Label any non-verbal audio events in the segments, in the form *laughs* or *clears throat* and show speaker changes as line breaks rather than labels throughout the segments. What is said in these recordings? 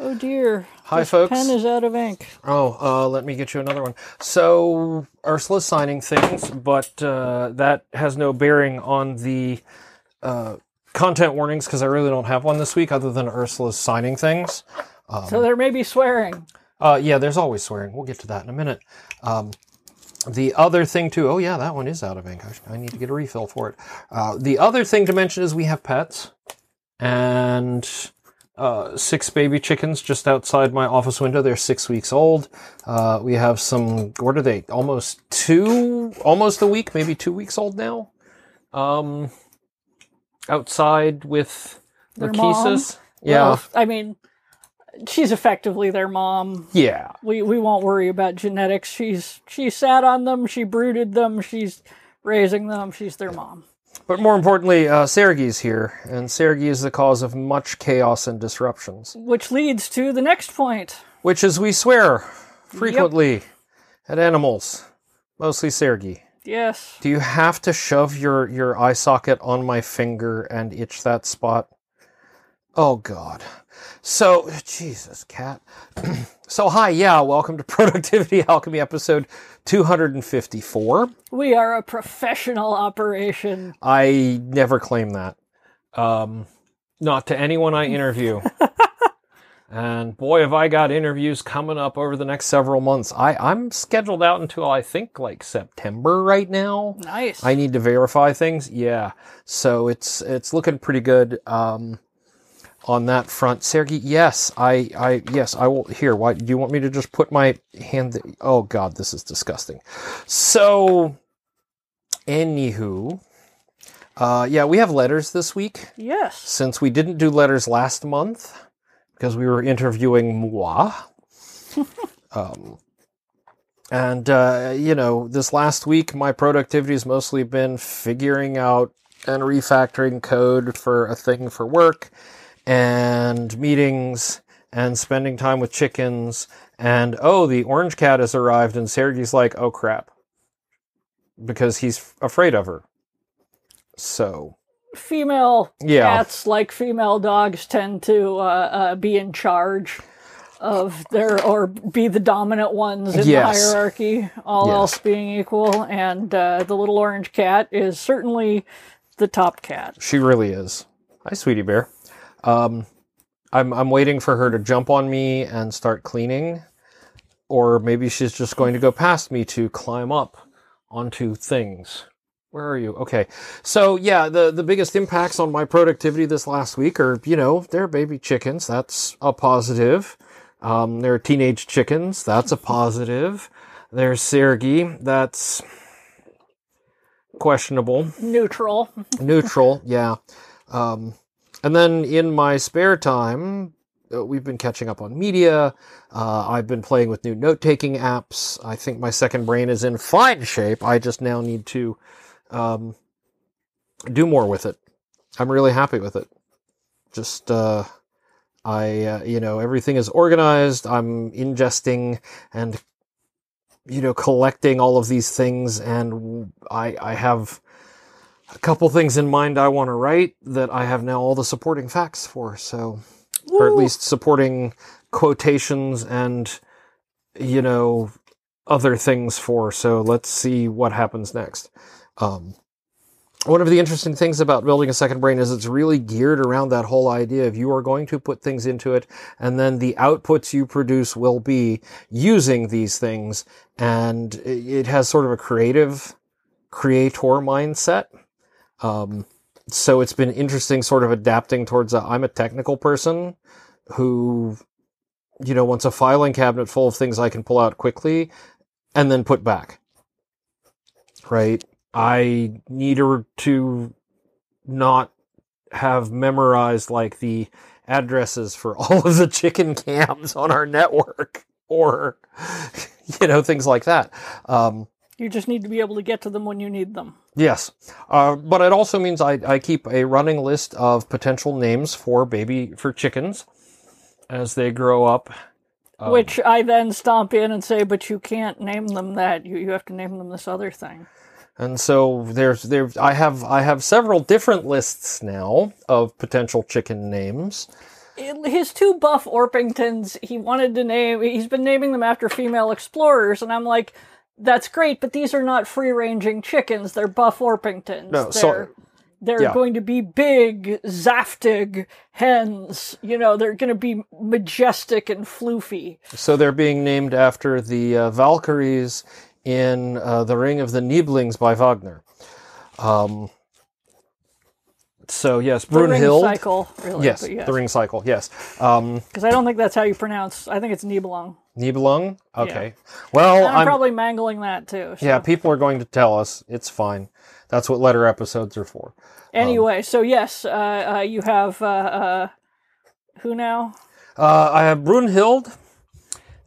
Oh dear.
Hi,
This
folks.
Pen is out of ink.
Oh, uh, let me get you another one. So, Ursula's signing things, but uh, that has no bearing on the uh, content warnings because I really don't have one this week other than Ursula's signing things.
so there may be swearing.
Uh, yeah, there's always swearing. We'll get to that in a minute. Um, the other thing, too, oh, yeah, that one is out of ink. I need to get a refill for it. Uh, the other thing to mention is we have pets and uh, six baby chickens just outside my office window. They're six weeks old. Uh, we have some, what are they? Almost two, almost a week, maybe two weeks old now. Um, outside with
Their mom?
Yeah.
Well, I mean, she's effectively their mom.
yeah.
We we won't worry about genetics. She's she sat on them. She brooded them. She's raising them. She's their mom.
But more importantly, uh, Sergei's here, and Sergei is the cause of much chaos and disruptions,
Which leads to the next point.
which is we swear frequently at animals, mostly Sergei.
Yes.
Do you have to shove your, your eye socket on my finger and itch that spot? Oh, God. So, Jesus, cat. *clears throat* so, hi, yeah, welcome to *laughs* Productivity Alchemy episode 254.
We are a professional operation.
I never claim that. Um, not to anyone I interview. *laughs* and boy, have I got interviews coming up over the next several months. I, I'm scheduled out until I think like September right now.
Nice.
I need to verify things. Yeah. So it's it's looking pretty good um, on that front. Sergey, yes, I I yes, I will here. Why do you want me to just put my hand th- Oh god, this is disgusting. So anywho, uh yeah, we have letters this week
yes.
since we didn't do letters last month because we were interviewing moi. *laughs* um, and, uh, you know, this last week, my productivity has mostly been figuring out and refactoring code for a thing for work and meetings and spending time with chickens. And, oh, the orange cat has arrived. And Sergey's like, oh, crap. Because he's afraid of her. So,
Female
Yeah.
cats, like female dogs, tend to uh, uh, be in charge of their or be the dominant ones in
Yes.
the hierarchy. All
Yes.
else being equal, and uh, the little orange cat is certainly the top cat.
She really is. Hi, sweetie bear. Um, I'm I'm waiting for her to jump on me and start cleaning, or maybe she's just going to go past me to climb up onto things. Where are you? Okay. So yeah, the the biggest impacts on my productivity this last week are you know they're baby chickens. That's a positive. Um, they're teenage chickens. That's a positive. There's Sergey. That's questionable
Neutral.
neutral yeah um, and then in my spare time uh, we've been catching up on media. Uh, i've been playing with new note-taking apps. I think my second brain is in fine shape. I just now need to um, do more with it. I'm really happy with it. Just uh, i uh, you know everything is organized. I'm ingesting and you know collecting all of these things and i i have a couple things in mind I want to write that I have now all the supporting facts for. So, or at least supporting quotations and, you know, other things for. So let's see what happens next. Um, one of the interesting things about building a second brain is it's really geared around that whole idea of you are going to put things into it and then the outputs you produce will be using these things. And it it has sort of a creative creator mindset. Um, so it's been interesting sort of adapting towards I'm a technical person who, you know, wants a filing cabinet full of things I can pull out quickly and then put back. Right? I need her to not have memorized like the addresses for *laughs* all of the chicken cams on our network or, *laughs* you know, things like that. Um,
You just need to be able to get to them when you need them.
Yes, uh, but it also means I, I keep a running list of potential names for baby for chickens as they grow up. Um,
Which I then stomp in and say, but you can't name them that. You you have to name them this other thing.
and so there's there I have I have several different lists now of potential chicken names.
his two buff Orpingtons, he wanted to name, he's been naming them after female explorers, and I'm like, that's great, but these are not free ranging chickens. They're buff Orpingtons.
No,
they're,
so-
they're
yeah.
going to be big, zaftig hens. You know, they're going to be majestic and floofy.
So they're being named after the uh, Valkyries in uh, The Ring of the Nibelings by Wagner. Um, so, yes,
The ring
Brunhild.
cycle, really.
Yes,
yes.
the ring cycle, yes. Um,
Because I don't think that's how you pronounce. I think it's Nibelung.
Nibelung? Okay. Well,
And I'm,
I'm,
probably mangling that too. so.
yeah, people are going to tell us. It's fine. That's what letter episodes are for.
Anyway, so yes, uh, uh, you have uh, uh, who now?
Uh, I have Brunhild,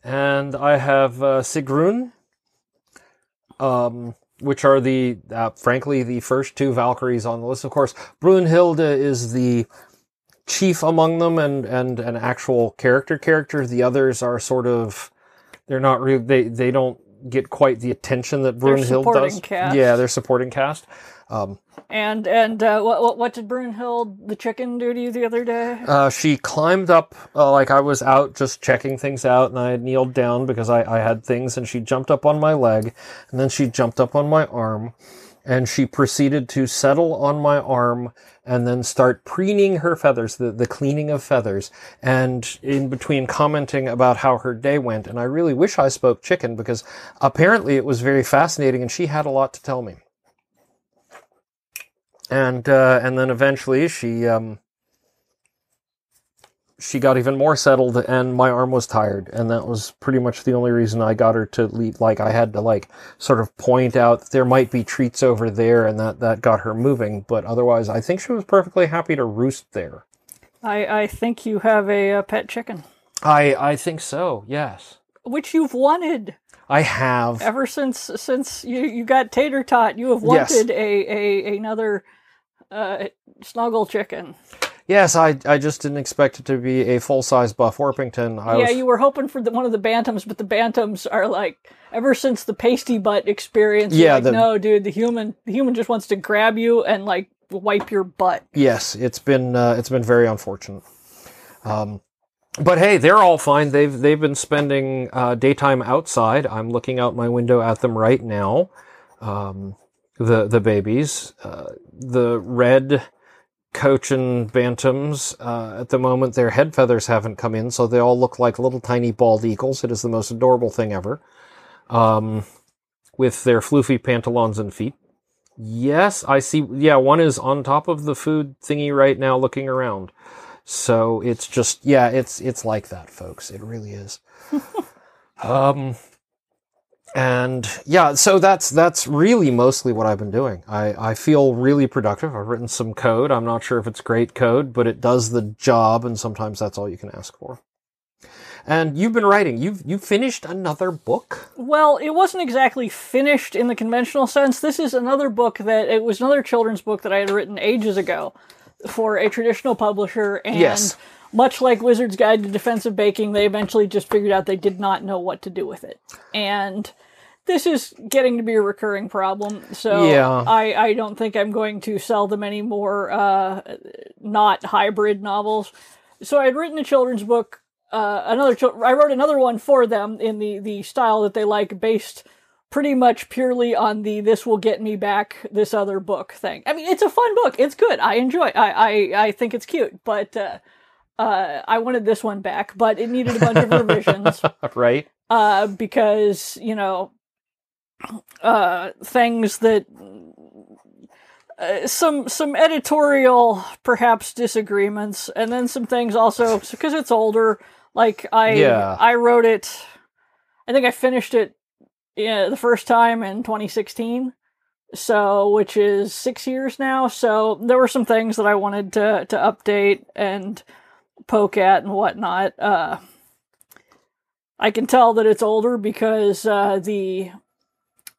and I have uh, Sigrun, um, which are the, uh, frankly, the first two Valkyries on the list. Of course, Brunhilde is the chief among them and, and an actual character character. The others are sort of, they're not really, they, they don't get quite the attention that Brunhild
supporting
does.
cast.
Yeah, they're supporting cast. Um,
And and uh, what, what what did Brunhild the chicken do to you the other day?
Uh, she climbed up, uh, like I was out just checking things out, and I had kneeled down because I, I had things, and she jumped up on my leg, and then she jumped up on my arm, and she proceeded to settle on my arm and then start preening her feathers, the, the cleaning of feathers, and in between commenting about how her day went. And I really wish I spoke chicken because apparently it was very fascinating, and she had a lot to tell me. And uh, and then eventually she um, she got even more settled and my arm was tired and that was pretty much the only reason i got her to leave like i had to like sort of point out that there might be treats over there and that that got her moving but otherwise i think she was perfectly happy to roost there
I I think you have a, uh pet chicken,
i i think so yes
which you've wanted
i have
ever since since you you got tater tot. You have
Yes.
wanted a a another uh, snuggle chicken.
Yes i i just didn't expect it to be a full-size buff orpington I
yeah,
was,
you were hoping for the, one of the bantams, but the bantams are like ever since the pasty butt experience.
Yeah,
like,
the-
no, dude, the human the human just wants to grab you and like wipe your butt.
Yes, it's been uh, it's been very unfortunate. Um, but hey, they're all fine. They've they've been spending uh, daytime outside. I'm looking out my window at them right now. Um, the the babies, uh, the red Cochin bantams. Uh, at the moment, their head feathers haven't come in, so they all look like little tiny bald eagles. It is the most adorable thing ever. Um, with their floofy pantalons and feet. Yes, I see. Yeah, one is on top of the food thingy right now looking around. So it's just yeah, it's it's like that, folks. It really is. *laughs* um and yeah, so that's that's really mostly what I've been doing. I, I feel really productive. I've written some code. I'm not sure if it's great code, but it does the job, and sometimes that's all you can ask for. And you've been writing. You've you finished another book.
Well, it wasn't exactly finished in the conventional sense. This is another book that it was another children's book that I had written ages ago for a traditional publisher and
Yes.
Much like Wizard's Guide to Defensive Baking, they eventually just figured out they did not know what to do with it. And this is getting to be a recurring problem. So
Yeah.
I, I don't think I'm going to sell them any more uh, not hybrid novels. So I had written a children's book. Uh, another, chil- I wrote another one for them in the the style that they like, based pretty much purely on the "this will get me back" this other book thing. I mean, it's a fun book. It's good. I enjoy. It. I I I think it's cute, but uh, uh, I wanted this one back, but it needed a bunch of revisions *laughs*
right?
uh, because you know uh, things that uh, some some editorial perhaps disagreements, and then some things also *laughs* because it's older. Like I
Yeah.
I wrote it, I think I finished it yeah, the first time in 2016. So, which is six years now. So there were some things that I wanted to to update and poke at and whatnot. Uh, I can tell that it's older because uh, the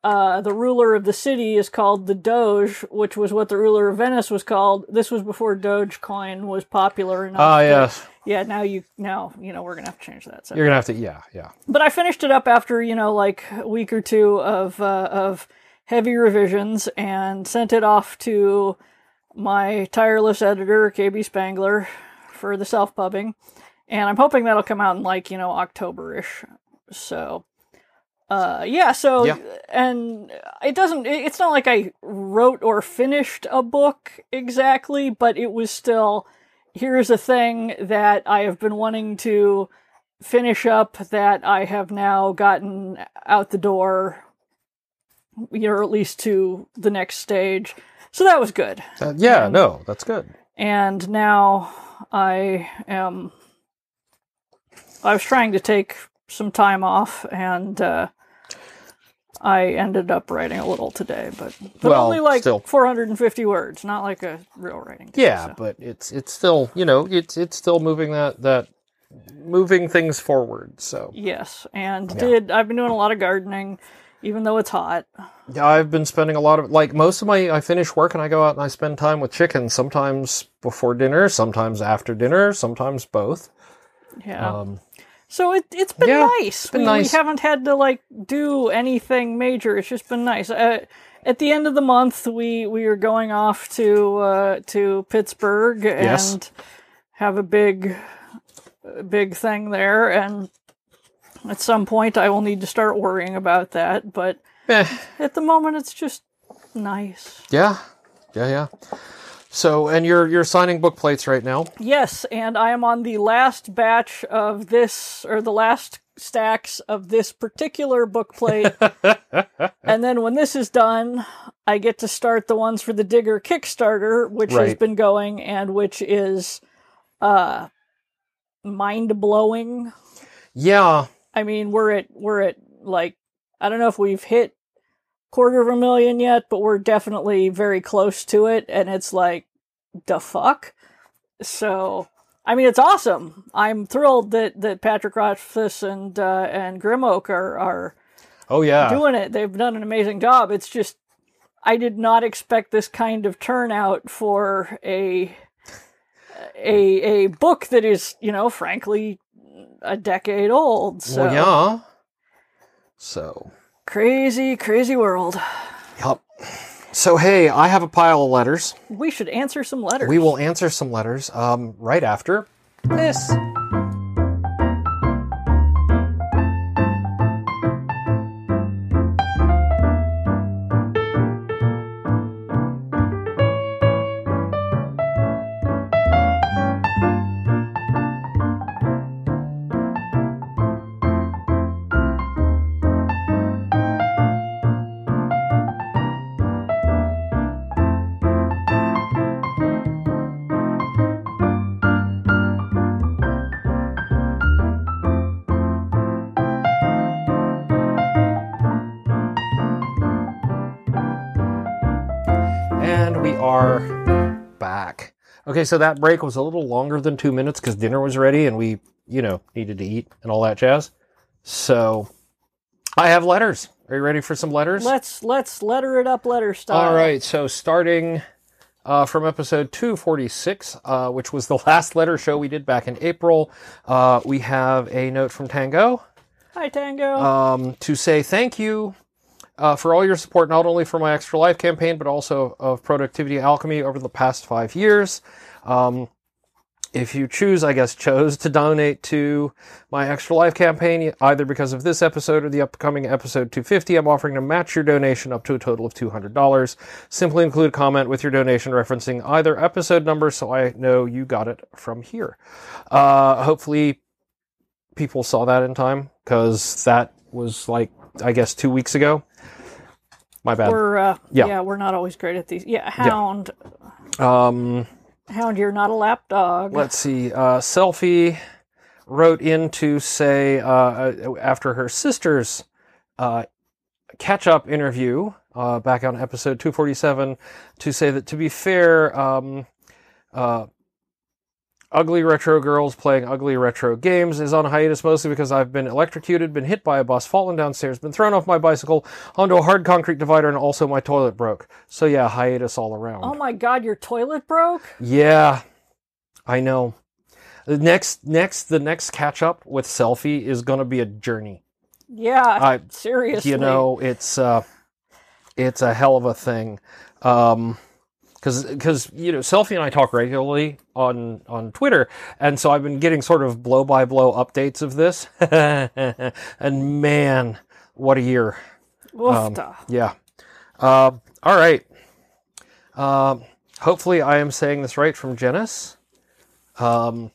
uh, the ruler of the city is called the Doge, which was what the ruler of Venice was called. This was before Dogecoin was popular enough.
Ah, yes.
yeah. Now you now you know we're gonna have to change that. So.
You're gonna have to. Yeah, yeah.
But I finished it up after you know like a week or two of uh, of heavy revisions and sent it off to my tireless editor KB Spangler for the self pubbing, and I'm hoping that'll come out in like you know October ish. So, uh, yeah. So,
Yeah.
and it doesn't. It's not like I wrote or finished a book exactly, but it was still. Here's a thing that I have been wanting to finish up that I have now gotten out the door, you know, or at least to the next stage. So that was good.
Uh, yeah,
Um,
no, that's good.
And now I am. I was trying to take some time off, and uh, I ended up writing a little today, but, but
Well,
only like
still.
450 words, not like a real writing.
Yeah,
so.
but it's it's still you know it's it's still moving that that moving things forward. So
Yes, and
Yeah.
did I've been doing a lot of gardening, even though it's hot.
yeah, I've been spending a lot of like most of my I finish work and I go out and I spend time with chickens. Sometimes before dinner, sometimes after dinner, sometimes both.
Yeah.
Um,
so it it's been
yeah,
nice.
been
we,
nice.
we haven't had to like do anything major. It's just been nice. Uh, at the end of the month, we we are going off to uh, to Pittsburgh
Yes.
and have a big big thing there. And at some point, I will need to start worrying about that. But
eh,
at the moment, it's just nice.
yeah, yeah, yeah. So and you're you're signing book plates right now.
Yes, and I am on the last batch of this, or the last stacks of this particular book plate. *laughs* and then when this is done, I get to start the ones for the Digger Kickstarter, which has been going and which is uh mind blowing.
Yeah,
I mean, we're at we're at like I don't know if we've hit quarter of a million yet, but we're definitely very close to it and it's like the fuck. So, I mean, it's awesome. I'm thrilled that that Patrick Rothfuss and uh, and Grim Oak are are
oh yeah,
doing it. They've done an amazing job. It's just I did not expect this kind of turnout for a a a book that is, you know, frankly a decade old. So
well yeah. So
crazy, crazy world.
yep. So hey, I have a pile of letters.
We should answer some letters.
We will answer some letters um, right after this. Okay, so that break was a little longer than two minutes because dinner was ready and we, you know, needed to eat and all that jazz. So I have letters. Are you ready for some letters?
Let's let's letter it up letter style.
All right, so starting uh, from episode 246, uh, which was the *laughs* last letter show we did back in April, uh, we have a note from Tango
Hi Tango.
um, to say thank you uh, for all your support, not only for my Extra Life campaign, but also of Productivity Alchemy over the past five years. Um, if you choose, I guess, chose to donate to my Extra Life campaign, either because of this episode or the upcoming episode 250, I'm offering to match your donation up to a total of $200. Simply include a comment with your donation referencing either episode number so I know you got it from here. Uh, hopefully, people saw that in time because that was like, I guess, two weeks ago. My bad.
we're uh,
yeah.
yeah. we're not always great at these. Yeah, Hound.
Um,
Hound, you're not a lap dog.
let's see. Uh, Selfie wrote in to say uh, after her sister's uh, catch up interview uh, back on episode 247 to say that to be fair, um, uh, Ugly Retro Girls playing ugly retro games is on hiatus mostly because I've been electrocuted, been hit by a bus, fallen downstairs, been thrown off my bicycle onto a hard concrete divider, and also my toilet broke. So yeah, hiatus all around.
oh my god, your toilet broke?
Yeah, I know. The next, next, the next catch up with selfie is going to be a journey.
Yeah,
I-
seriously.
You know, it's uh, it's a hell of a thing. Um, because because you know Selfie and I talk regularly on on Twitter, and so I've been getting sort of blow by blow updates of this, *laughs* and man, what a year!
Woofta.
Yeah. Uh, all right. Um, hopefully, I am saying this right from Janice. Um,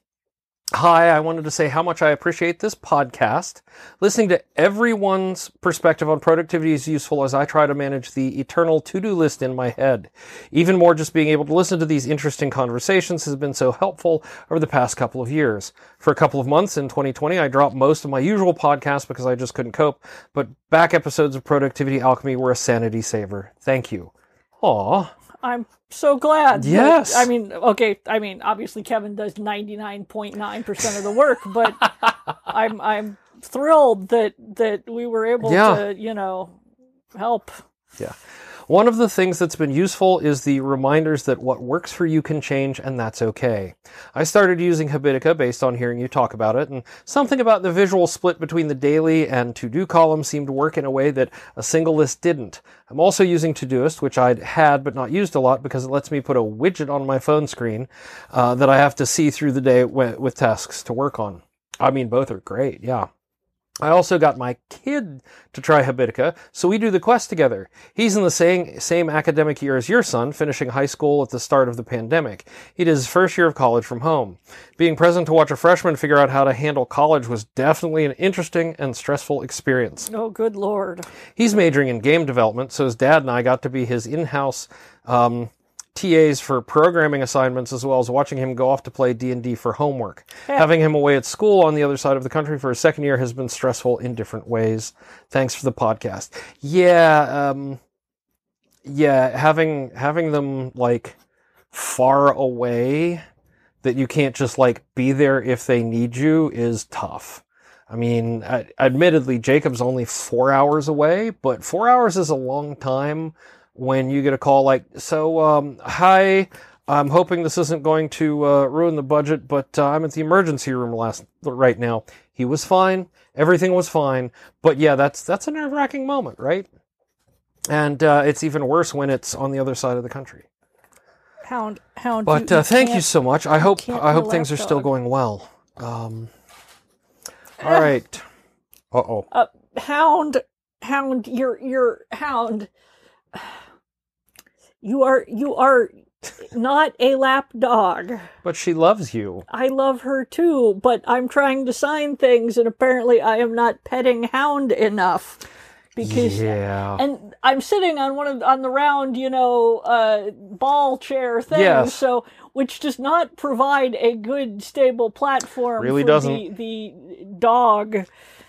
hi, I wanted to say how much I appreciate this podcast. Listening to everyone's perspective on productivity is useful as I try to manage the eternal to do list in my head. Even more, just being able to listen to these interesting conversations has been so helpful over the past couple of years. For a couple of months in 2020, I dropped most of my usual podcasts because I just couldn't cope, but back episodes of Productivity Alchemy were a sanity saver. Thank you. Aw.
I'm so glad. that-
Yes.
I mean, okay. I mean, obviously Kevin does ninety nine point nine percent of the work, but *laughs* I'm I'm thrilled that that we were able
Yeah.
to you know help.
Yeah. One of the things that's been useful is the reminders that what works for you can change and that's okay. I started using Habitica based on hearing you talk about it, and something about the visual split between the daily and to-do column seemed to work in a way that a single list didn't. I'm also using Todoist, which I'd had but not used a lot because it lets me put a widget on my phone screen uh, that I have to see through the day with tasks to work on. I mean, both are great, yeah. I also got my kid to try Habitica, so we do the quest together. He's in the same, same academic year as your son, finishing high school at the start of the pandemic. He did his first year of college from home. Being present to watch a freshman figure out how to handle college was definitely an interesting and stressful experience.
Oh, good lord!
He's majoring in game development, so his dad and I got to be his in-house um, TAs for programming assignments, as well as watching him go off to play D and D for homework. Having him away at school on the other side of the country for a second year has been stressful in different ways. Thanks for the podcast. Yeah, um, yeah, having having them like far away that you can't just like be there if they need you is tough. I mean, I, admittedly, Jacob's only four hours away, but four hours is a long time when you get a call like, so, um, hi, I'm hoping this isn't going to uh, ruin the budget, but uh, I'm at the emergency room last right now. He was fine. Everything was fine. But yeah, that's that's a nerve wracking moment, right? And uh, it's even worse when it's on the other side of the country.
Hound, hound.
But
you,
uh, thank you so much. I hope I hope things are still going well. Um, *laughs* all right. Uh oh.
Hound, hound. You're you're hound. You are you are not a lap dog.
But she loves you.
I love her too, but I'm trying to sign things, and apparently I am not petting Hound enough because.
Yeah.
And I'm sitting on one of on the round, you know, uh, ball chair thing,
Yes.
so which does not provide a good stable platform
Really
for
doesn't.
the the dog.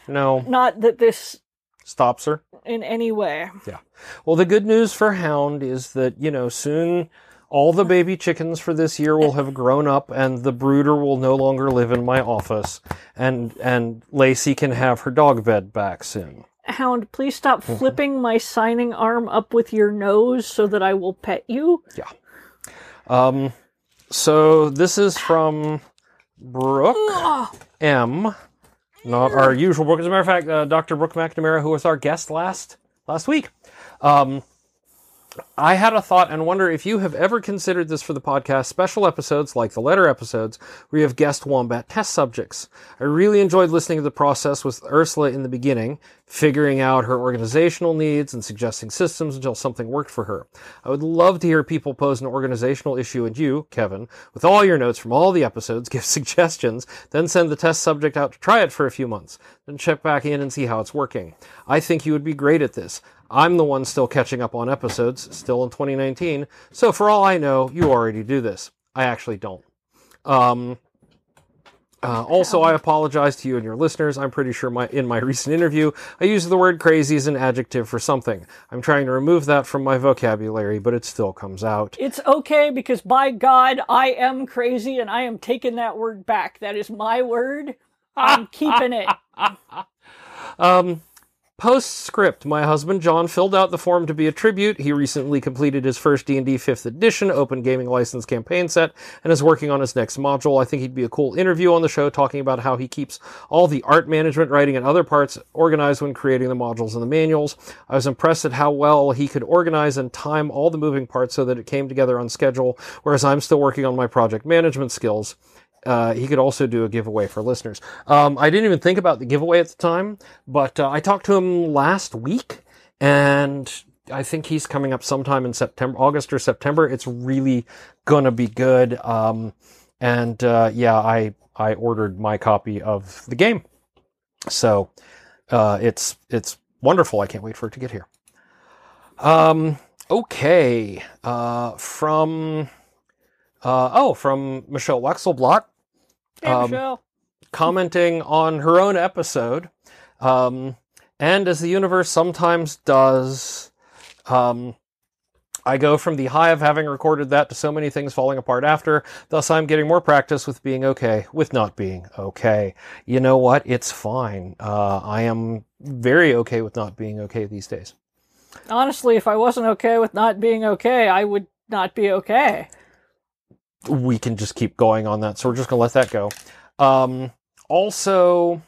No.
Not that this
Stops her.
In any way.
Yeah. Well, the good news for Hound is that, you know, soon all the baby chickens for this year will have grown up and the brooder will no longer live in my office and and Lacey can have her dog bed back soon.
Hound, please stop
Mm-hmm.
flipping my signing arm up with your nose so that I will pet you. Yeah.
Um so this is from Brooke M. Not our usual Brooke. As a matter of fact, uh, Dr. Brooke McNamara, who was our guest last last week. Um, I had a thought and wonder if you have ever considered this for the podcast special episodes like the letter episodes where you have guest wombat test subjects. I really enjoyed listening to the process with Ursula in the beginning, figuring out her organizational needs and suggesting systems until something worked for her. I would love to hear people pose an organizational issue and you, Kevin, with all your notes from all the episodes, *laughs* give suggestions, then send the test subject out to try it for a few months, then check back in and see how it's working. I think you would be great at this. I'm the one still catching up on episodes, still in 2019, so for all I know, you already do this. I actually don't. Um, uh, also, I apologize to you and your listeners. I'm pretty sure my in my *laughs* recent interview, I used the word crazy as an adjective for something. I'm trying to remove that from my vocabulary, but it still comes out.
It's okay because by God, I am crazy and I am taking that word back. That is my word. I'm keeping it. *laughs*
Um, Postscript. My husband John filled out the form to be a tribute. He recently completed his first D&D 5th edition open gaming license campaign set and is working on his next module. I think he'd be a cool interview on the show talking about how he keeps all the art management, writing, and other parts organized when creating the modules and the manuals. I was impressed at how well he could organize and time all the moving parts so that it came together on schedule, whereas I'm still working on my project management skills. Uh, he could also do a giveaway for listeners. Um, I didn't even think about the giveaway at the time, but uh, I talked to him last week, and I think he's coming up sometime in September, August or September. It's really gonna be good. Um, and uh, yeah, I I ordered my copy of the game, so uh, it's it's wonderful. I can't wait for it to get here. Um, okay, uh, from. Uh, oh, from Michelle Wexelblat
Hey,
Um, commenting on her own episode. Um, and as the universe sometimes does, um, I go from the high of having recorded that to so many things falling apart after. Thus, I'm getting more practice with being okay, with not being okay. You know what? It's fine. Uh, I am very okay with not being okay these days.
Honestly, if I wasn't okay with not being okay, I would not be okay.
We can just keep going on that. So we're just going to let that go. Um, also,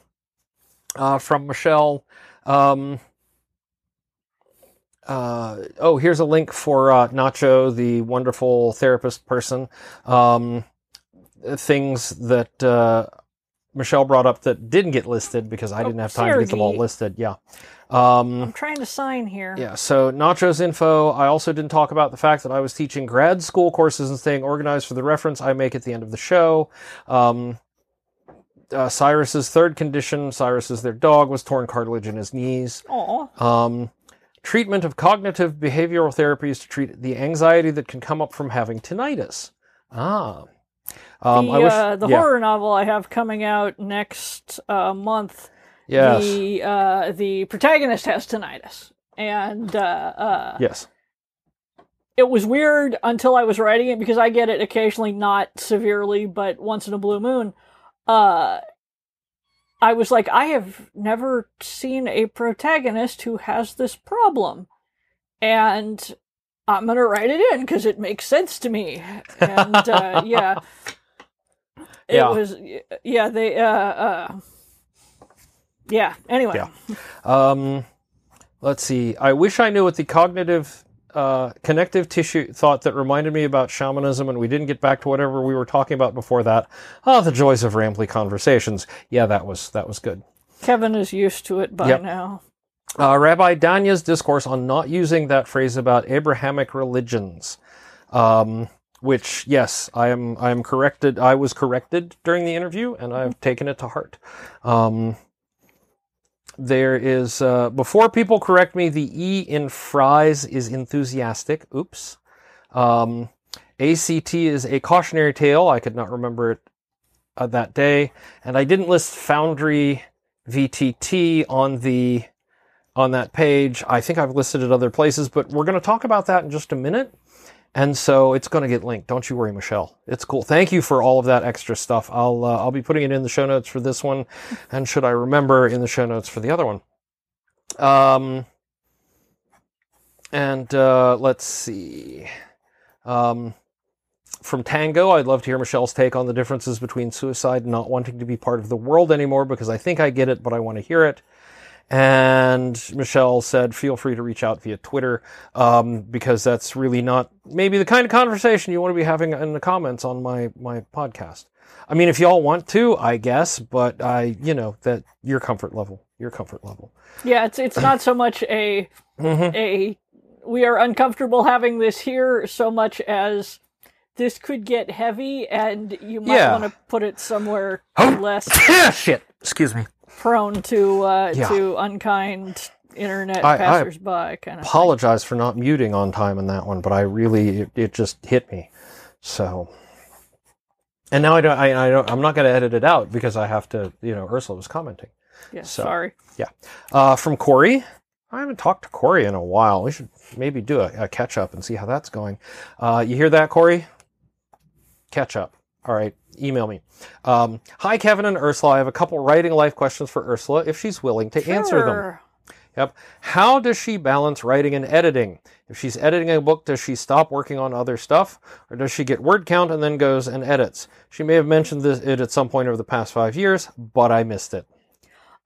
uh, from Michelle, um, uh, oh, here's a link for uh, Nacho, the wonderful therapist person. Um, things that uh, Michelle brought up that didn't get listed because I
Oh,
didn't have time to get them all listed. Yeah. Um,
I'm trying to sign here.
yeah, so Nacho's info. I also didn't talk about the fact that I was teaching grad school courses and staying organized for the reference I make at the end of the show. Um, uh, Cyrus's third condition, Cyrus is their dog, was torn cartilage in his knees.
Aw.
Um, treatment of cognitive behavioral therapies to treat the anxiety that can come up from having tinnitus. Ah. Um,
the
I wish,
uh, the
yeah,
horror novel I have coming out next uh, month.
Yes.
The uh, the protagonist has tinnitus, and uh, uh,
yes.
it was weird until I was writing it because I get it occasionally, not severely, but once in a blue moon. Uh, I was like, I have never seen a protagonist who has this problem, and I'm gonna write it in because it makes sense to me. And uh, yeah, *laughs* it
Yeah.
was yeah they uh, uh yeah. Anyway,
Yeah. Um, let's see. I wish I knew what the cognitive uh, connective tissue thought that reminded me about shamanism, and we didn't get back to whatever we were talking about before that. Oh, the joys of rambly conversations. Yeah, that was that was good.
Kevin is used to it by
Yep.
now.
Uh, Rabbi Danya's discourse on not using that phrase about Abrahamic religions, um, which yes, I am I am corrected. I was corrected during the interview, and I've taken it to heart. Um, there is uh, before people correct me, the E in fries is enthusiastic. Oops. Um, ACT is a cautionary tale. I could not remember it uh, that day, and I didn't list Foundry VTT on the on that page. I think I've listed it other places, but we're going to talk about that in just a minute. And so it's going to get linked. Don't you worry, Michelle. It's cool. Thank you for all of that extra stuff. I'll uh, I'll be putting it in the show notes for this one, *laughs* and should I remember in the show notes for the other one. Um, and uh, let's see. Um, from Tango, I'd love to hear Michelle's take on the differences between suicide and not wanting to be part of the world anymore because I think I get it, but I want to hear it. And Michelle said, feel free to reach out via Twitter um, because that's really not maybe the kind of conversation you want to be having in the comments on my, my podcast. I mean, if y'all want to, I guess, but I, you know, that your comfort level, your comfort level.
Yeah, it's it's not so much a
Mhm.
a we are uncomfortable having this here so much as this could get heavy and you might
Yeah.
want to put it somewhere
Oh.
less *laughs*
Shit. Excuse me.
Prone to uh,
Yeah.
to unkind internet
I- I
passersby kind of thing.
Apologize for not muting on time in that one, but I really, it, it just hit me. So, and now I don't, I, I don't, I'm not going to edit it out because I have to, you know, Ursula was commenting.
Yeah,
so-
sorry. Yeah.
Uh, from Corey. I haven't talked to Corey in a while. We should maybe do a, a catch up and see how that's going. Uh, you hear that, Corey? Catch up. All right, email me. Um, hi, Kevin and Ursula. I have a couple writing life questions for Ursula if she's willing to answer them.
Sure.
Yep. How does she balance writing and editing? If she's editing a book, does she stop working on other stuff? Or does she get word count and then goes and edits? She may have mentioned this, it at some point over the past five years, but I missed it.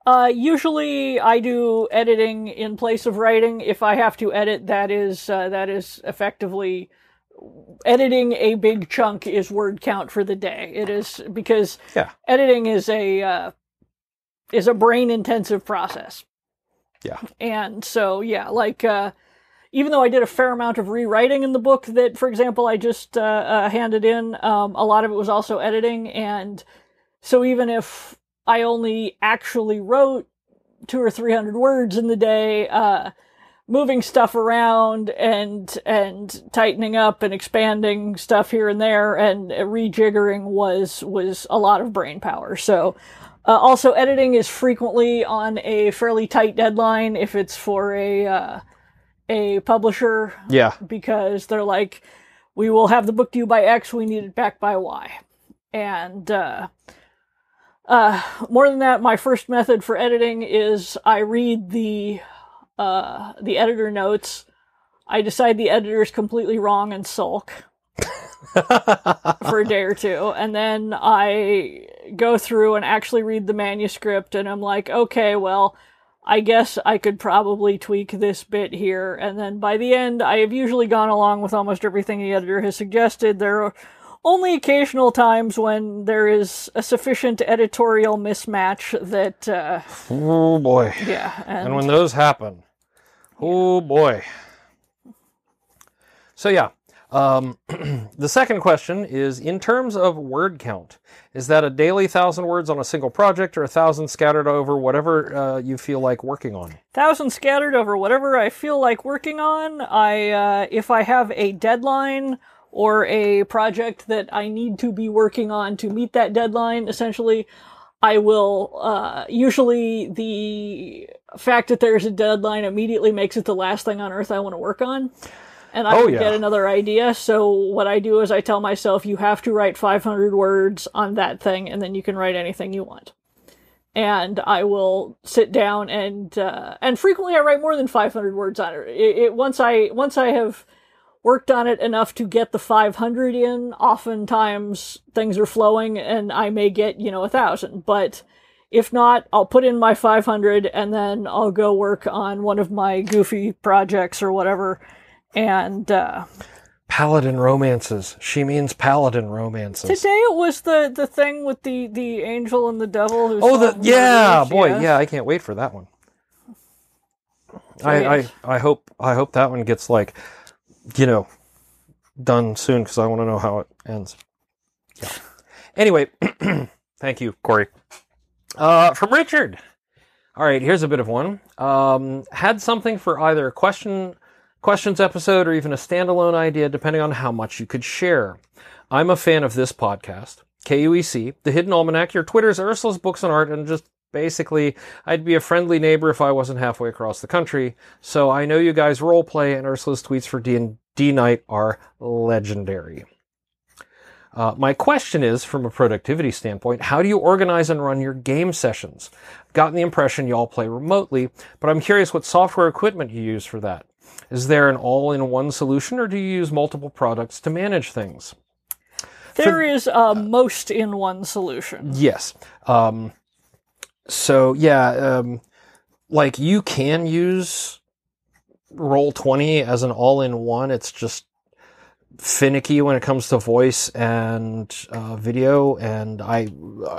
Uh, usually I do editing in place of writing. If I have to edit, that is uh, that is effectively editing a big chunk is word count for the day. It is because
Yeah.
editing is a uh, is a brain intensive process.
Yeah.
And so yeah, like uh, even though I did a fair amount of rewriting in the book that, for example, I just uh, uh, handed in, um, a lot of it was also editing, and so even if I only actually wrote two or three hundred words in the day, uh, moving stuff around and and tightening up and expanding stuff here and there and rejiggering was was a lot of brain power. So. Uh, also, editing is frequently on a fairly tight deadline if it's for a uh, a publisher
Yeah.
because they're like, we will have the book due by X, we need it back by Y. And uh, uh, more than that, my first method for editing is I read the uh, the editor notes. I decide the editor is completely wrong and sulk for a day or two, and then I go through and actually read the manuscript, and I'm like, okay, well, I guess I could probably tweak this bit here. And then by the end, I have usually gone along with almost everything the editor has suggested. There are only occasional times when there is a sufficient editorial mismatch that, uh,
oh boy.
yeah. And,
And when those happen, oh boy. So yeah, um, *clears throat* the second question is in terms of word count, is that a daily thousand words on a single project or a thousand scattered over whatever uh, you feel like working on?
thousand scattered over whatever I feel like working on. I, uh, if I have a deadline or a project that I need to be working on to meet that deadline, essentially, I will, uh, usually the fact that there's a deadline immediately makes it the last thing on earth I want to work on. And I
Oh,
will
yeah.
get another idea. So what I do is I tell myself, you have to write 500 words on that thing, and then you can write anything you want and I will sit down and uh, and frequently I write more than 500 words on it. It, it. Once I once I have worked on it enough to get the 500 in, oftentimes things are flowing and I may get you know a thousand. But if not, I'll put in my 500 and then I'll go work on one of my goofy projects or whatever. And uh,
Paladin romances. She means paladin romances.
today it was the the thing with the the angel and the devil. Who
Oh, the yeah, boy,
yes.
yeah. I can't wait for that one. I, I. I hope I hope that one gets like, you know, done soon because I want to know how it ends. Yeah. Anyway, *clears throat* thank you, Corey. Uh, from Richard. All right, here's a bit of one. Um, had something for either a question questions episode or even a standalone idea, depending on how much you could share. I'm a fan of this podcast, KUEC, The Hidden Almanac, your Twitter's Ursula's Books and Art, and just basically, I'd be a friendly neighbor if I wasn't halfway across the country. So I know you guys roleplay, and Ursula's tweets for D&D night are legendary. Uh, my question is, from a productivity standpoint, how do you organize and run your game sessions? I've gotten the impression you all play remotely, but I'm curious what software equipment you use for that. Is there an all-in-one solution, or do you use multiple products to manage things?
There is a most in one solution.
Yes. Um, so yeah, um, like you can use Roll Twenty as an all-in-one. It's just finicky when it comes to voice and uh, video. And I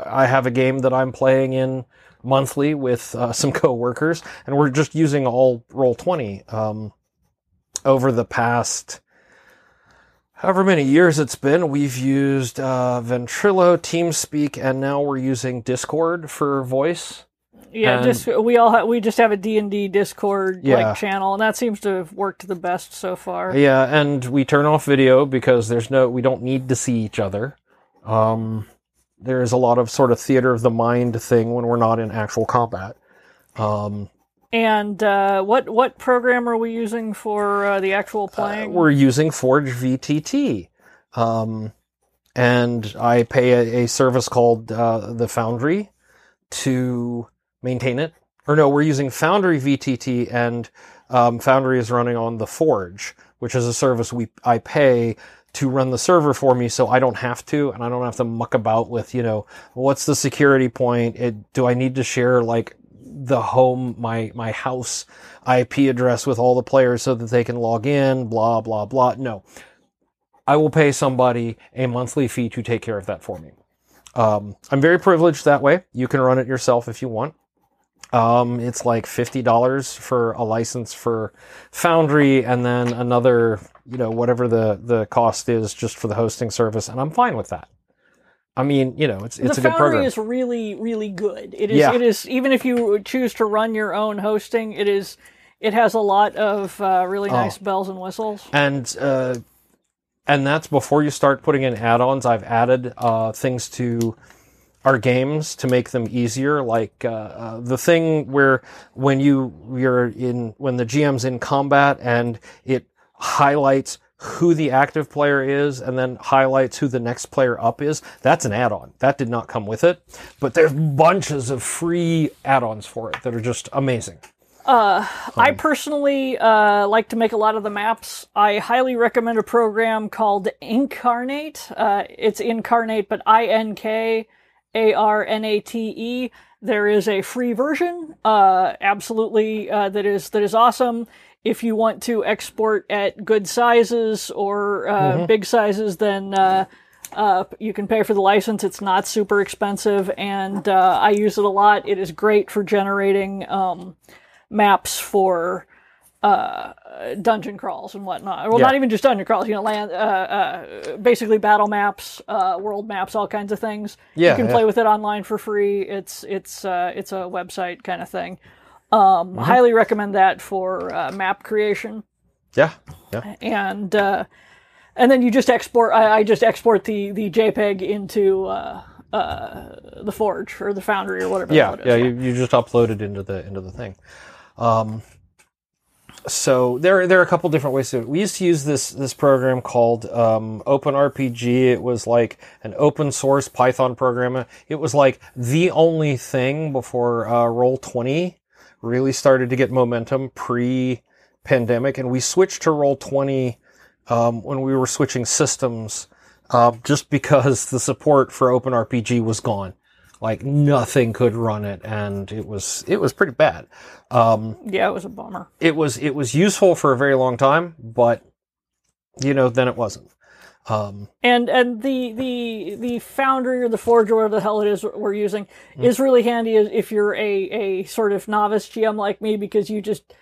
I have a game that I'm playing in monthly with uh, some *laughs* coworkers, and we're just using all Roll Twenty um, over the past however many years it's been, we've used uh, Ventrilo, TeamSpeak, and now we're using Discord for voice.
Yeah,
And-
just we all ha- we just have a D and D Discord
Yeah.
like channel, and that seems to have worked the best so far.
Yeah, and we turn off video because there's no, we don't need to see each other. Um, there is a lot of sort of theater of the mind thing when we're not in actual combat. Um,
And uh, what what program are we using for uh, the actual playing?
we're using Forge VTT. Um, and I pay a, a service called uh, the Foundry to maintain it. or no, we're using Foundry VTT, and um, Foundry is running on the Forge, which is a service we I pay to run the server for me, so I don't have to, and I don't have to muck about with you know what's the security point. It, do I need to share like the home my my house IP address with all the players so that they can log in? Blah blah blah. No, I will pay somebody a monthly fee to take care of that for me. Um, I'm very privileged that way. You can run it yourself if you want. Um, it's like fifty dollars for a license for Foundry, and then another, you know, whatever the the cost is just for the hosting service, and I'm fine with that. I mean, you know, it's it's
the
a good
Foundry is really, really good. It is.
Yeah.
It is. Even if you choose to run your own hosting, it is. It has a lot of uh, really
Oh.
nice bells and whistles.
and uh, and that's before you start putting in add-ons. I've added uh, things to our games to make them easier, like uh, uh, the thing where when you you're in when the GM's in combat and it highlights who the active player is and then highlights who the next player up is. That's an add-on. That did not come with it, but there's bunches of free add-ons for it that are just amazing.
I personally uh, like to make a lot of the maps. I highly recommend a program called Inkarnate. Uh, it's Inkarnate, but I N K A R N A T E. There is a free version, uh, absolutely uh, that is that is awesome. If you want to export at good sizes or uh, big sizes, then uh, uh, you can pay for the license. It's not super expensive, and uh, I use it a lot. It is great for generating. Um, maps for uh, dungeon crawls and whatnot. Well,
Yeah.
not even just dungeon crawls. You know, land, uh, uh, basically battle maps, uh, world maps, all kinds of things.
Yeah,
you can
yeah.
play with it online for free. It's it's uh, it's a website kind of thing. Um,
Mm-hmm.
Highly recommend that for uh, map creation
Yeah, yeah,
and uh, and then you just export. I, I just export the the JPEG into uh, uh, the Forge or the Foundry or whatever.
yeah, yeah. You, you just upload it into the into the thing. Um, so there there are a couple different ways to. We used to use this this program called um, OpenRPG. It was like an open source Python program. It was like the only thing before uh, Roll Twenty really started to get momentum pre pandemic, and we switched to Roll Twenty um, when we were switching systems. Uh, just because the support for OpenRPG was gone, like nothing could run it, and it was it was pretty bad. Um,
yeah, it was a bummer.
it was it was useful for a very long time, but you know then it wasn't. Um,
and and the the the foundry or the forge or whatever the hell it is we're using is really handy if you're a a sort of novice GM like me because you just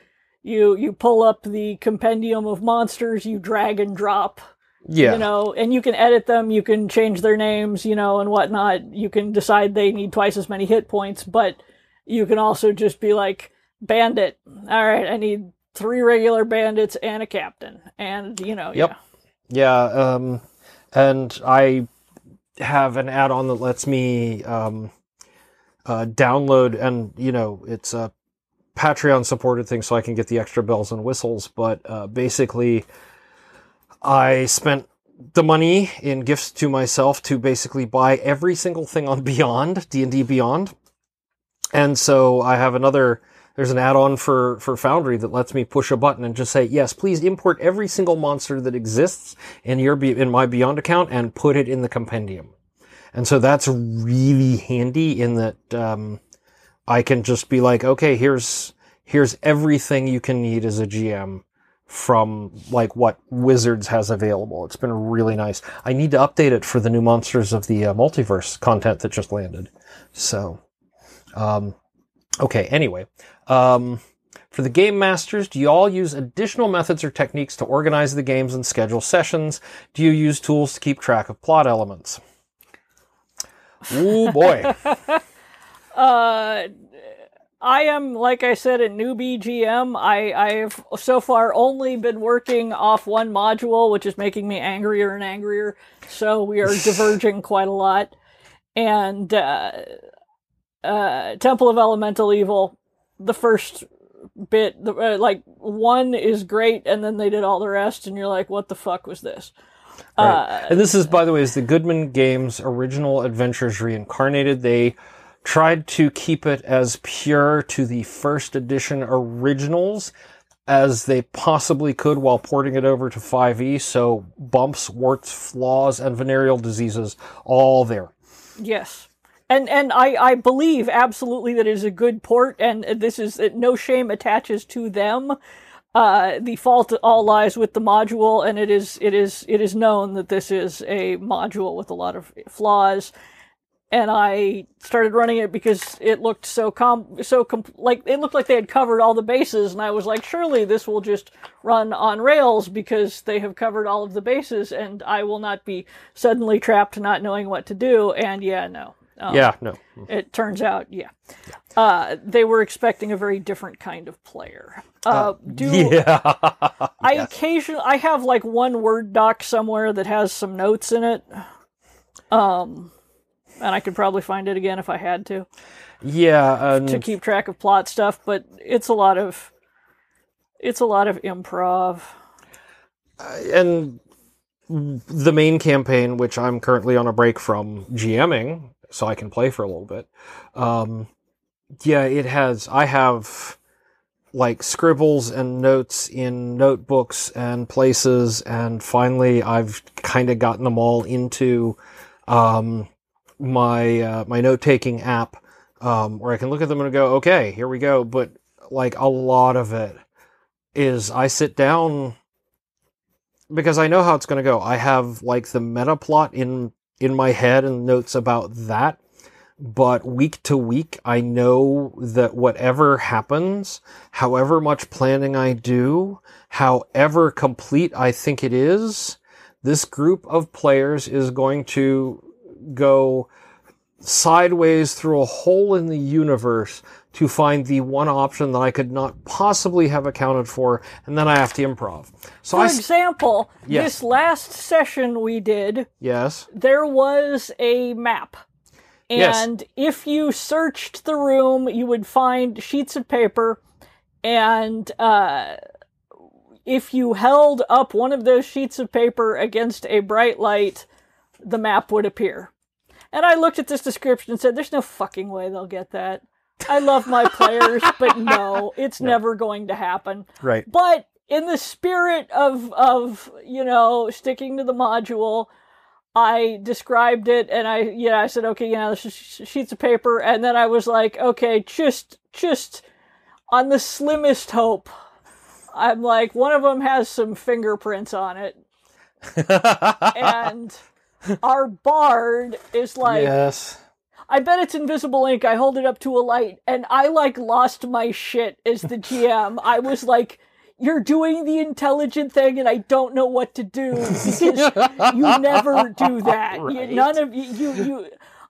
you you pull up the compendium of monsters, you drag and drop,
yeah,
you know, and you can edit them, you can change their names, you know, and whatnot. You can decide they need twice as many hit points, but you can also just be like bandit. All right, I need three regular bandits and a captain, and you know,
Yep.
yeah.
Yeah, um, and I have an add-on that lets me um, uh, download, and you know, it's a Patreon supported thing, so I can get the extra bells and whistles. But uh, basically, I spent the money in gifts to myself to basically buy every single thing on *laughs* Beyond D and D Beyond, and so I have another there's an add-on for for Foundry that lets me push a button and just say, "Yes, please import every single monster that exists in your in my Beyond account and put it in the compendium." And so that's really handy in that um, I can just be like, "Okay, here's here's everything you can need as a GM." From like what Wizards has available. It's been really nice. I need to update it for the new Monsters of the uh, Multiverse content that just landed. So, um, okay, anyway. Um, for the game masters, do you all use additional methods or techniques to organize the games and schedule sessions? Do you use tools to keep track of plot elements? Ooh boy. *laughs*
Uh, I am, like I said, a newbie GM. I I've so far only been working off one module, which is making me angrier and angrier. So we are *laughs* diverging quite a lot. And uh, uh, Temple of Elemental Evil, the first bit, the, uh, like one is great, and then they did all the rest, and you're like, what the fuck was this?
Right. and this is, by the way, is the Goodman Games original Adventures Reincarnated. They tried to keep it as pure to the first edition originals as they possibly could while porting it over to 5e. So bumps, warts, flaws, and venereal diseases all there.
Yes. And and I, I believe absolutely that it is a good port, and this is no shame attaches to them. Uh, the fault all lies with the module, and it is it is it is known that this is a module with a lot of flaws. And I started running it because it looked so com so com- like it looked like they had covered all the bases, and I was like, surely this will just run on Rails because they have covered all of the bases, and I will not be suddenly trapped not knowing what to do. And yeah, no. Um,
yeah, no.
It turns out, yeah. Uh, they were expecting a very different kind of player. Uh, do *laughs*
Yeah.
I occasionally I have like one word doc somewhere that has some notes in it. Um, and I could probably find it again if I had to
yeah,
to keep track of plot stuff. But it's a lot of it's a lot of improv.
and the main campaign, which I'm currently on a break from GMing, so I can play for a little bit. Um, yeah, it has. I have like scribbles and notes in notebooks and places, and finally, I've kind of gotten them all into um, my uh, my note taking app, um, where I can look at them and go, "Okay, here we go." But like a lot of it is, I sit down because I know how it's going to go. I have like the meta plot in in my head and notes about that. But week to week, I know that whatever happens, however much planning I do, however complete I think it is, this group of players is going to go sideways through a hole in the universe to find the one option that I could not possibly have accounted for, and then I have to improv. So
For
I,
example,
Yes.
this last session we did,
yes,
there was a map.
Yes.
And if you searched the room, you would find sheets of paper. And uh, if you held up one of those sheets of paper against a bright light, the map would appear. And I looked at this description and said, There's no fucking way they'll get that. I love my players, but *laughs* no, it's never going to happen.
right.
But in the spirit of of you know sticking to the module, I described it and I yeah I said okay yeah this is sheets of paper and then I was like okay just just on the slimmest hope. I'm like one of them has some fingerprints on it *laughs* and our bard is like
yes.
I bet it's invisible ink. I hold it up to a light and I like lost my shit as the GM. I was like, you're doing the intelligent thing and I don't know what to do because you never do *laughs* that. You- none of you, you, you,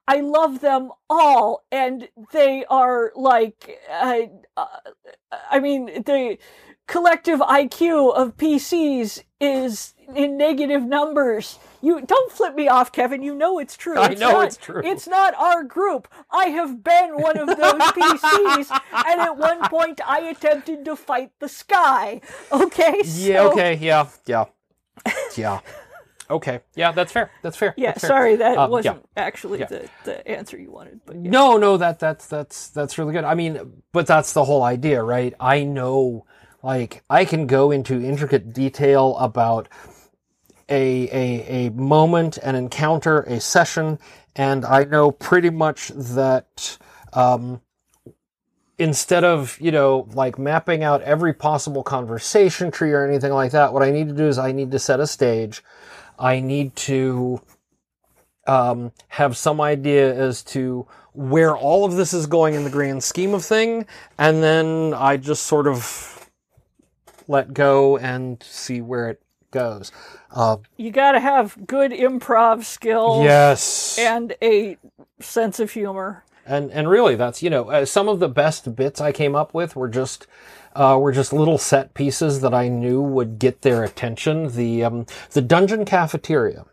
I love them all and they are like, uh, uh, I mean, the collective IQ of PCs is in negative numbers. You don't flip me off, Kevin. You know it's true.
I
It's
know
not-
it's true.
It's not our group. I have been one of those *laughs* PCs, and at one point I attempted to fight the sky. Okay.
Yeah. Okay. Yeah. Yeah. Yeah. Okay. Yeah. That's fair. That's fair.
Yeah.
That's fair.
Sorry, that
Um,
wasn't actually
Yeah.
the, the answer you wanted, but yeah.
No, no, that that's that's that's really good. I mean, but that's the whole idea, right? I know like I can go into intricate detail about a a a moment, an encounter, a session, and I know pretty much that um instead of, you know, like mapping out every possible conversation tree or anything like that, what I need to do is I need to set a stage. I need to um, have some idea as to where all of this is going in the grand scheme of thing, and then I just sort of let go and see where it goes. Uh,
You got to have good improv skills
yes,
and a sense of humor.
and and really, that's you know uh, some of the best bits I came up with were just. Uh, were just little set pieces that I knew would get their attention. The um, the dungeon cafeteria.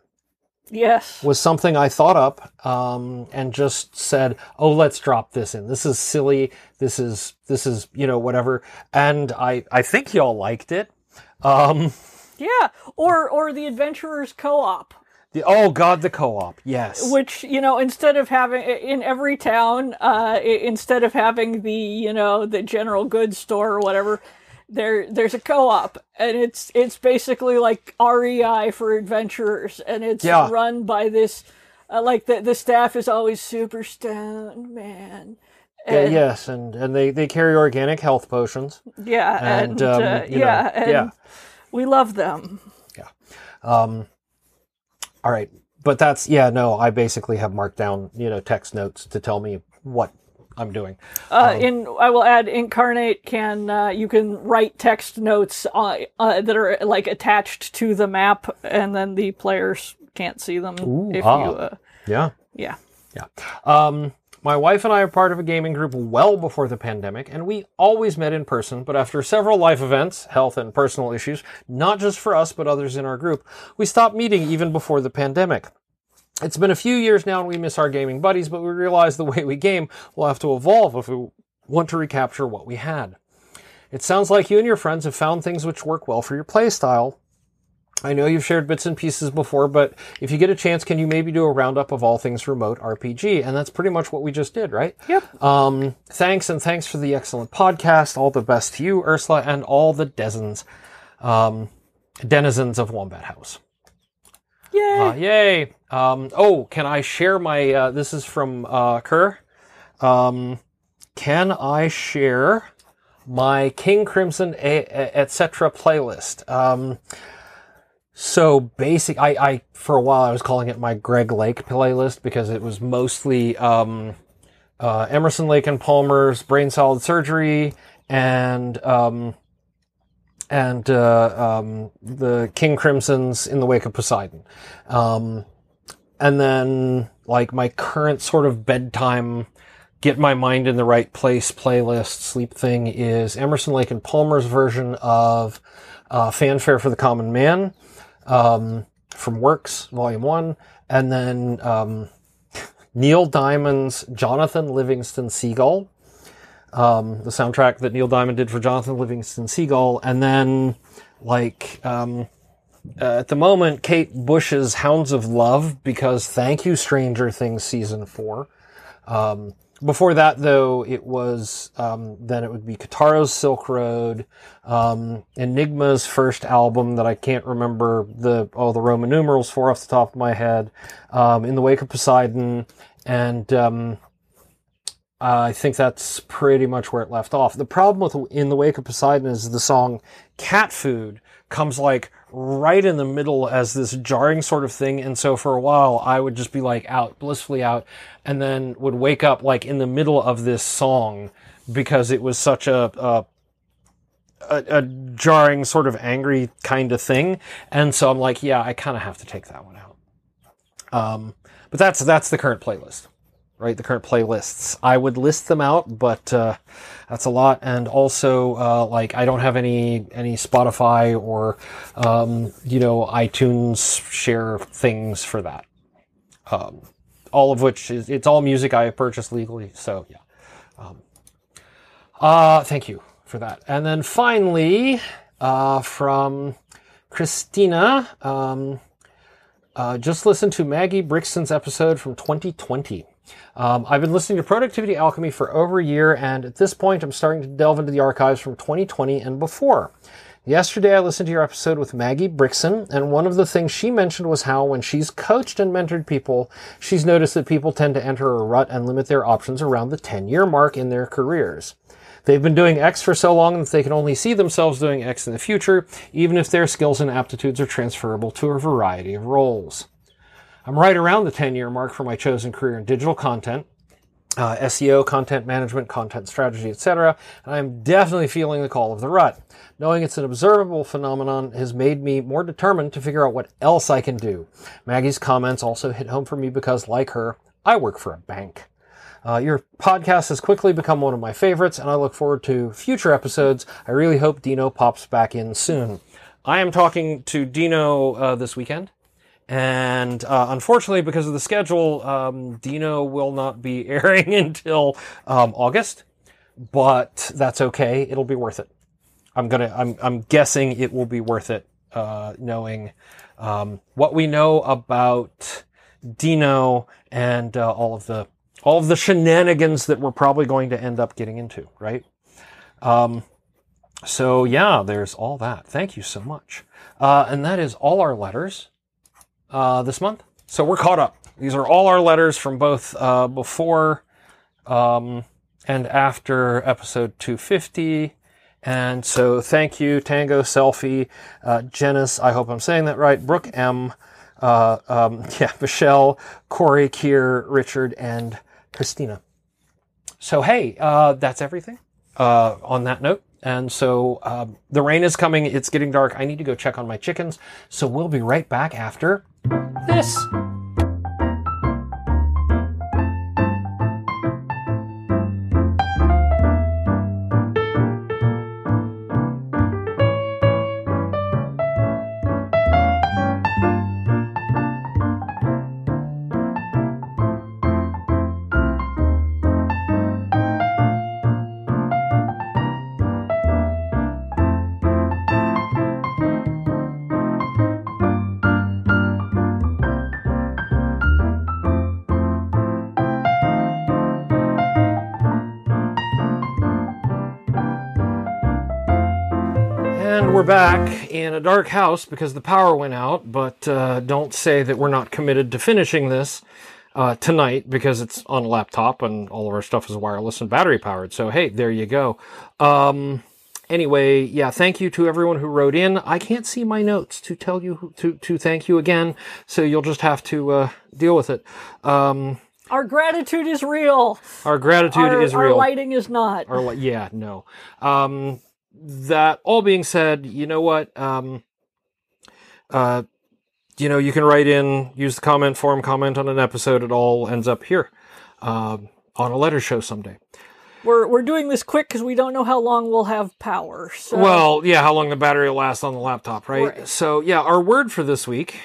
Yes.
was something I thought up um, and just said, "Oh, let's drop this in. This is silly. This is this is you know whatever." And I I think y'all liked it. Um,
Yeah. Or or the adventurers co-op.
The, oh God, the co-op. Yes.
which you know instead of having in every town uh instead of having the you know the general goods store or whatever there there's a co-op and it's it's basically like REI for adventurers and it's
Yeah.
run by this uh, like the the staff is always super stoned man
Yeah,
and,
yes, and and they they carry organic health potions.
yeah and,
And, um,
uh,
you know,
yeah and
yeah.
We love them Yeah.
Um, all right, but that's yeah. No, I basically have marked down you know text notes to tell me what I'm doing.
Uh, in I will add Inkarnate can uh, you can write text notes uh, uh, that are like attached to the map, and then the players can't see them
Ooh,
if
ah.
you uh,
Yeah.
yeah.
Yeah. Um, my wife and I are part of a gaming group well before the pandemic, and we always met in person. But after several life events, health and personal issues, not just for us, but others in our group, we stopped meeting even before the pandemic. It's been a few years now and we miss our gaming buddies, but we realize the way we game will have to evolve if we want to recapture what we had. It sounds like you and your friends have found things which work well for your playstyle. I know you've shared bits and pieces before, but if you get a chance, can you maybe do a roundup of all things remote RPG? And that's pretty much what we just did, right?
Yep.
Um, thanks and thanks for the excellent podcast. All the best to you, Ursula, and all the Desens, um, denizens of Wombat Haus.
Yay!
Uh, yay! Um, oh, can I share my? Uh, this is from uh, Kerr. Um, can I share my King Crimson etc. playlist? So basic. I, I for a while I was calling it my Greg Lake playlist because it was mostly um, uh, Emerson Lake and Palmer's Brain Salad Surgery and um, and uh, um, the King Crimson's In the Wake of Poseidon. Um, and then, like, my current sort of bedtime, get my mind in the right place playlist sleep thing is Emerson Lake and Palmer's version of uh, Fanfare for the Common Man um, from Works, Volume 1. And then um, *laughs* Neil Diamond's Jonathan Livingston Seagull um, the soundtrack that Neil Diamond did for Jonathan Livingston Seagull, and then like um, uh, at the moment Kate Bush's Hounds of Love because thank you Stranger Things season four. Um, before that though, it was um, then it would be Kitaro's Silk Road, um, Enigma's first album that I can't remember the all the Roman numerals for off the top of my head. Um, In the Wake of Poseidon, and um, I think that's pretty much where it left off. The problem with In the Wake of Poseidon is the song Cat Food comes like right in the middle as this jarring sort of thing. And so for a while, I would just be like out, blissfully out, and then would wake up like in the middle of this song because it was such a, a a, a jarring, sort of angry kind of thing. And so I'm like, yeah, I kind of have to take that one out. Um, but that's that's the current playlist right? The current playlists. I would list them out, but uh, that's a lot. And also, uh, like, I don't have any any Spotify or um, you know iTunes share things for that. Um, all of which is it's all music I purchased legally. So yeah. Um, uh, thank you for that. And then finally, uh, from Christina. Um, uh, just listen to Maggie Brixton's episode from 2020. Um, I've been listening to Productivity Alchemy for over a year, and at this point, I'm starting to delve into the archives from 2020 and before. Yesterday, I listened to your episode with Maggie Brixton, and one of the things she mentioned was how when she's coached and mentored people, she's noticed that people tend to enter a rut and limit their options around the 10 year mark in their careers. They've been doing X for so long that they can only see themselves doing X in the future, even if their skills and aptitudes are transferable to a variety of roles. I'm right around the 10 year mark for my chosen career in digital content, uh, SEO, content management, content strategy, etc. And I'm definitely feeling the call of the rut. Knowing it's an observable phenomenon has made me more determined to figure out what else I can do. Maggie's comments also hit home for me because, like her, I work for a bank. Uh, your podcast has quickly become one of my favorites, and I look forward to future episodes. I really hope Dino pops back in soon. I am talking to Dino uh, this weekend. And uh, unfortunately, because of the schedule, um, Dino will not be *laughs* airing until um, August. But that's okay; it'll be worth it. I'm gonna. I'm. I'm guessing it will be worth it uh, knowing um, what we know about Dino and uh, all of the all of the shenanigans that we're probably going to end up getting into, right? Um, so yeah, there's all that. Thank you so much. Uh, and that is all our letters uh, this month. So we're caught up. These are all our letters from both uh, before um, and after episode 250. And so thank you, Tango Selfie, uh, Janice, I hope I'm saying that right, Brooke M, uh, um, *laughs* yeah, Michelle, Corey, Kier, Richard, and Christina. So hey, uh, that's everything uh, on that note. And so um, the rain is coming. It's getting dark. I need to go check on my chickens. So we'll be right back after this. And we're back in a dark house because the power went out, but uh, don't say that we're not committed to finishing this uh, tonight because it's on a laptop and all of our stuff is wireless and battery powered. So, hey, there you go. Um, anyway, yeah, thank you to everyone who wrote in. I can't see my notes to tell you who, to, to thank you again, so you'll just have to uh, deal with it. Um,
Our gratitude is real.
our gratitude
Our,
is real.
our lighting is not.
or like yeah no um that all being said you know what um uh you know you can write in use the comment form comment on an episode it all ends up here um on a letter show someday
We're we're doing this quick because we don't know how long we'll have power. So
well yeah how long the battery will last on the laptop right,
Right.
so yeah our word for this week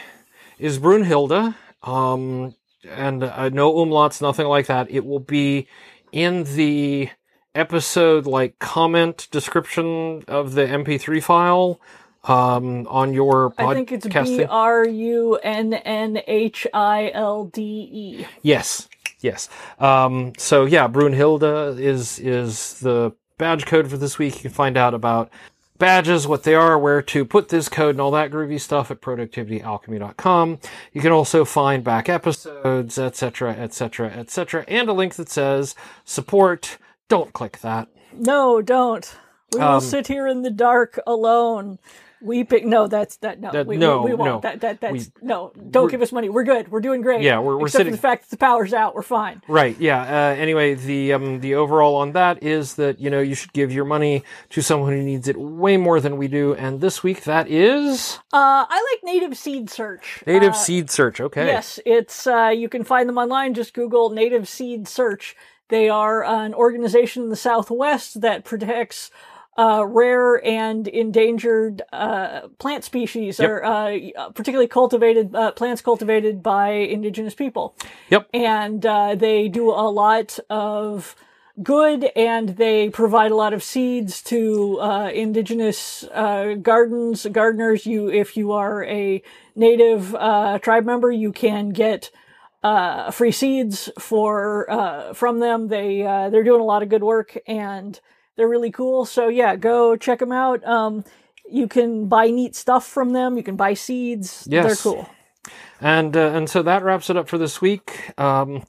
is Brunnhilde um and uh, no umlauts nothing like that it will be in the episode like comment description of the mp3 file um on your podcast
I think it's B R U N N H I L D E.
yes. Yes. Um so yeah Brunnhilde is is the badge code for this week. You can find out about badges what they are where to put this code and all that groovy stuff at productivityalchemy.com you can also find back episodes etc etc etc and a link that says support don't click that
No, don't. We will
Um,
sit here in the dark alone, weeping. No, that's that. No,
That-
we,
no,
we, we won't.
no.
That that that's
We-
no. Don't give us money. We're good. We're doing great.
Yeah, we're- we're
Except
sitting-
for the fact that the power's out. We're fine.
Right. Yeah. Uh, anyway, the um, the overall on that is that you know you should give your money to someone who needs it way more than we do. And this week that is
Uh, I like Native Seed Search.
Native
Uh,
Seed Search. Okay.
Yes, it's uh, you can find them online. Just Google Native Seed Search. They are an organization in the Southwest that protects uh, rare and endangered uh, plant species,
Yep.
or uh, particularly cultivated uh, plants cultivated by indigenous people.
Yep.
And uh, they do a lot of good, and they provide a lot of seeds to uh, indigenous uh, gardens, gardeners. You, if you are a native uh, tribe member, you can get uh, free seeds for uh, from them. They uh, they're doing a lot of good work and they're really cool. So yeah, go check them out. Um, you can buy neat stuff from them. You can buy seeds.
Yes.
They're cool.
And uh, and so that wraps it up for this week. Um,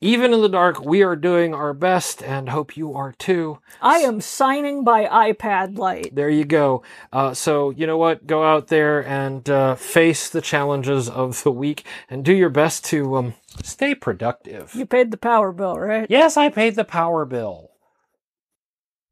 even in the dark, we are doing our best, and hope you are too.
I am signing by iPad light.
There you go. Uh, so you know what? Go out there and uh, face the challenges of the week, and do your best to um, stay productive.
You paid the power bill, right?
Yes, I paid the power bill.